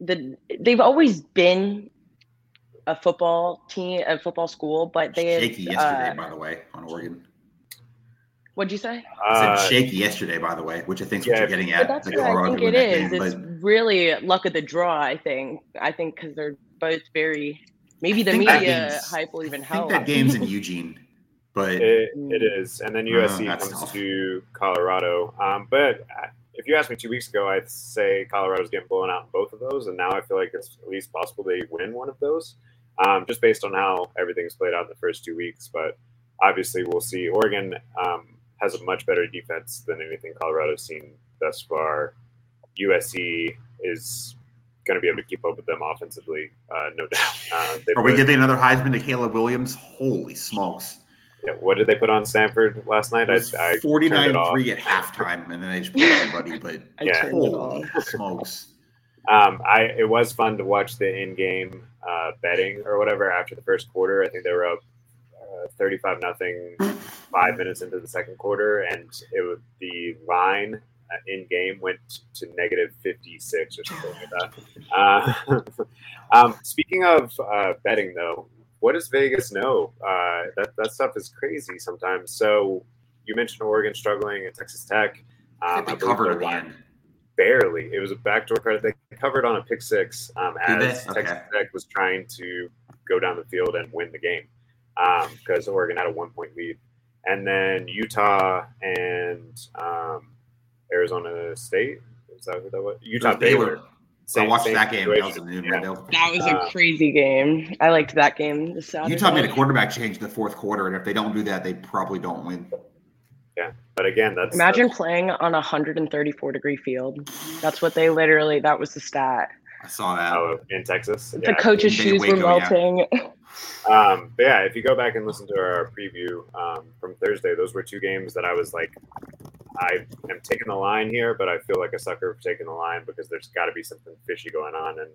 D: the they've always been a football team, a football school, but they
C: shaky yesterday,
D: uh,
C: by the way, on Oregon.
D: what'd you say?
C: I
B: Uh,
C: said shaky yesterday, by the way, which I think is
B: yeah,
C: what you're getting at.
D: that's
C: the
D: what I think
C: win
D: it
C: that
D: is.
C: game,
D: It's
C: but
D: really luck of the draw. I think. I think because they're both very. Maybe the media hype will even
C: I
D: help.
C: think that game's in Eugene, but
B: It, it is, and then
C: Uh,
B: USC
C: that's
B: comes
C: tough.
B: to Colorado. Um, but uh, if you asked me two weeks ago, I'd say Colorado's getting blown out in both of those, and now I feel like it's at least possible they win one of those, um, just based on how everything's played out in the first two weeks. But obviously, we'll see. Oregon um, has a much better defense than anything Colorado's seen thus far. USC is going to be able to keep up with them offensively, uh, no doubt. Uh, they
C: are we
B: put-
C: giving another Heisman to Caleb Williams? Holy smokes!
B: yeah, what did they put on Stanford last night? I, I
C: 49
B: off.
C: 3 at halftime, and then they just put everybody, but
D: I
B: Yeah.
D: turned it
C: holy
D: off.
C: smokes.
B: Um, I it was fun to watch the in-game uh, betting or whatever after the first quarter. I think they were up uh, thirty-five nothing five minutes into the second quarter, and it was the line uh, in game went to negative fifty-six or something like that. Uh, um, speaking of uh, betting, though, what does Vegas know? Uh, that that stuff is crazy sometimes. So you mentioned Oregon struggling at Texas Tech. Um,
C: they covered
B: line- barely. It was a backdoor credit. They covered on a pick six um,
C: Did they?
B: as
C: Okay.
B: Texas Tech was trying to go down the field and win the game because Oregon had a one point lead. And then Utah and um, Arizona State. Is that who that was? Utah
C: It was Baylor.
B: Baylor.
C: So I watched that game. That was a new
B: Yeah.
D: That was a
B: Uh,
D: crazy game. I liked that game. This Saturday.
C: Utah made a quarterback change in the fourth quarter, and if they don't do that, they probably don't win.
B: Yeah, but again, that's
D: Imagine
B: that's-
D: playing on a 134 degree field. That's what they literally. That was the stat.
C: I saw that.
B: oh, in Texas.
D: The
B: Yeah.
D: coach's
C: Green
D: shoes
C: Bay,
D: were
C: Waco, yeah.
D: melting.
B: Um, but yeah, if you go back and listen to our preview um, from Thursday, those were two games that I was like, I am taking the line here, but I feel like a sucker for taking the line because there's got to be something fishy going on, and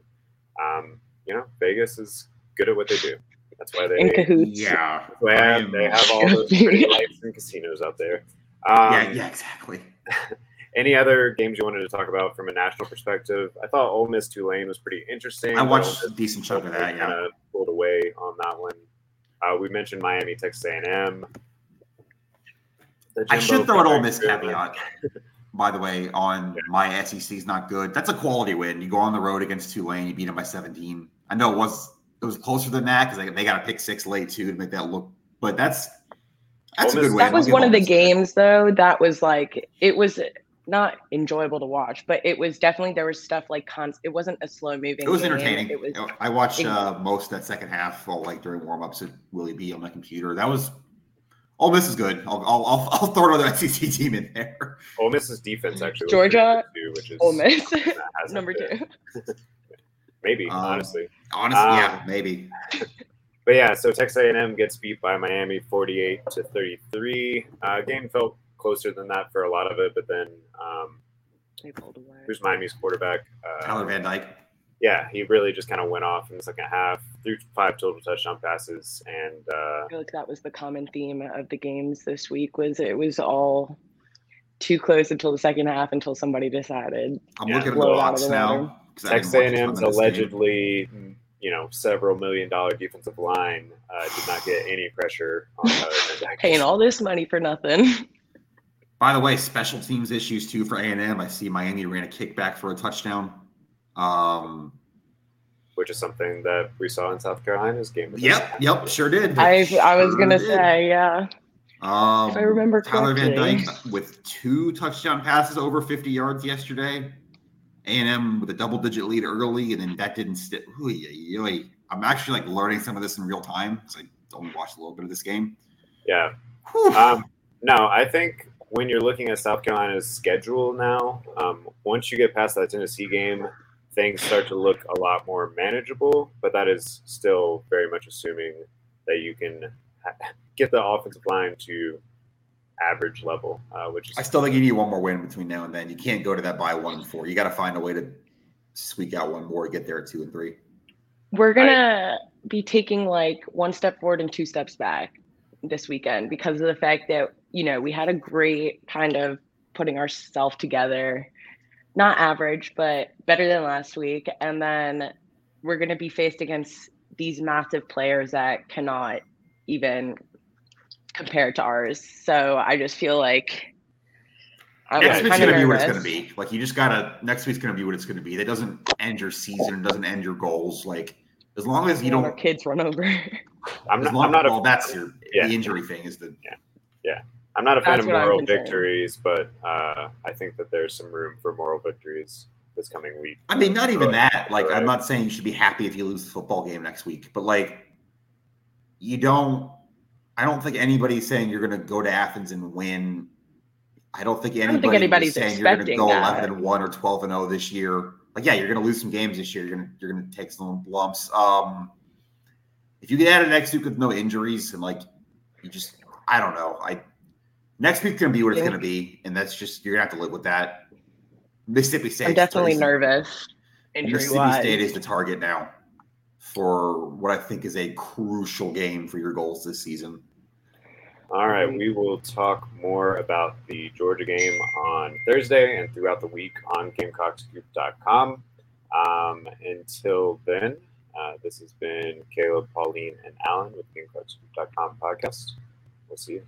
B: um, you know, Vegas is good at what they do. That's why they
D: In cahoots.
C: Yeah.
B: that's why
C: I am-
B: they have all those pretty lights and casinos out there. Um,
C: yeah, yeah, exactly.
B: Any other games you wanted to talk about from a national perspective? I thought Ole Miss Tulane was pretty interesting.
C: I watched a decent chunk of that.
B: kind
C: Yeah.
B: of pulled away on that one. Uh, we mentioned Miami, Texas A&M.
C: I should throw an Ole Miss caveat, by the way, on my SEC is not good. That's a quality win. You go on the road against Tulane, you beat them by 17. I know it was it was closer than that because they, they got a pick six late too to make that look. But that's that's
B: Ole
C: a good win.
D: That
C: I'll
D: was one of the
C: Miss
D: games though. That was like it was not enjoyable to watch, but it was definitely there was stuff like cons. It wasn't a slow moving.
C: It was
D: game.
C: entertaining.
D: It was.
C: I watched uh, most of that second half, all like during warm ups at Willie B on my computer. That was Ole Miss is good. I'll I'll, I'll, I'll throw another SEC team in there.
B: Ole Miss's defense actually.
D: Georgia,
B: pretty good, too, which is
D: Ole Miss, number two.
B: Maybe
C: Um,
B: honestly,
C: Honestly,
B: Um,
C: yeah, maybe.
B: but yeah. So Texas A&M gets beat by Miami, forty-eight to thirty-three. Uh, game felt closer than that for a lot of it, but then um,
D: They pulled away.
B: who's Miami's quarterback? Uh,
C: Tyler Van Dyke.
B: yeah, he really just kind of went off in the second half, threw five total touchdown passes, and uh,
D: I feel like that was the common theme of the games this week. Was it was all too close until the second half until somebody decided.
C: I'm
B: Yeah,
C: looking at the
D: blow out of
C: box now.
D: water.
C: 'Cause
B: Texas
C: didn't watch a ton
B: A&M's
C: of this game.
B: allegedly, you know, several million dollar defensive line uh, did not get any pressure on Tyler Van Dyke.
D: Paying all this money for nothing.
C: By the way, special teams issues too for A&M. I see Miami ran a kickback for a touchdown. Um,
B: which is something that we saw in South Carolina's game.
C: yep, yep, sure did.
D: I I was gonna
C: did.
D: say, yeah.
C: Um,
D: If I remember
C: Tyler Van. Dyke with two touchdown passes over 50 yards yesterday. A&M with a double-digit lead early, and then that didn't stick. I'm actually like learning some of this in real time because I only watched a little bit of this game.
B: Yeah. Um, no, I think when you're looking at South Carolina's schedule now, um, once you get past that Tennessee game, things start to look a lot more manageable. But that is still very much assuming that you can get the offensive line to average level, uh, which is
C: I still think you need one more win between now and then. You can't go to that by one and four. You got to find a way to squeak out one more, get there at two and three.
D: We're gonna be taking like one step forward and two steps back this weekend because of the fact that you know we had a great kind of putting ourselves together, not average but better than last week, and then we're gonna be faced against these massive players that cannot even compare to ours. So I just feel like I'm
C: next week's gonna be what it's gonna be. Like you just gotta. Next week's gonna be what it's gonna be. That doesn't end your season. Doesn't end your goals. Like as long as you don't.
D: kids run over.
B: I'm not,
C: long
B: I'm not a
C: well, that's your
B: Yeah.
C: the injury thing is the yeah.
B: I'm not a fan
D: That's
B: of moral victories, but uh, I think that there's some room for moral victories this coming week.
C: I mean, not even
B: Right.
C: that. Like,
B: Right.
C: I'm not saying you should be happy if you lose the football game next week, but like, you don't. I don't think anybody's saying you're going to go to Athens and win. I don't think anybody
D: don't think anybody's
C: saying you're going to go
D: that.
C: 11 and one or 12 and 0 this year. Like, yeah, you're going to lose some games this year. You're going to you're going to take some lumps. Um, if you get out of next week with no injuries and like, you just, I don't know. I next week's going to be what it's going to be, and that's just you're going to have to live with that. Mississippi State.
D: I'm definitely nervous.
C: Mississippi State is the target now for what I think is a crucial game for your goals this season.
B: All right, we will talk more about the Georgia game on Thursday and throughout the week on GamecockScoop.com. Um, until then, uh, this has been Caleb, Pauline, and Alan with GamecockScoop.com podcast. We'll see you.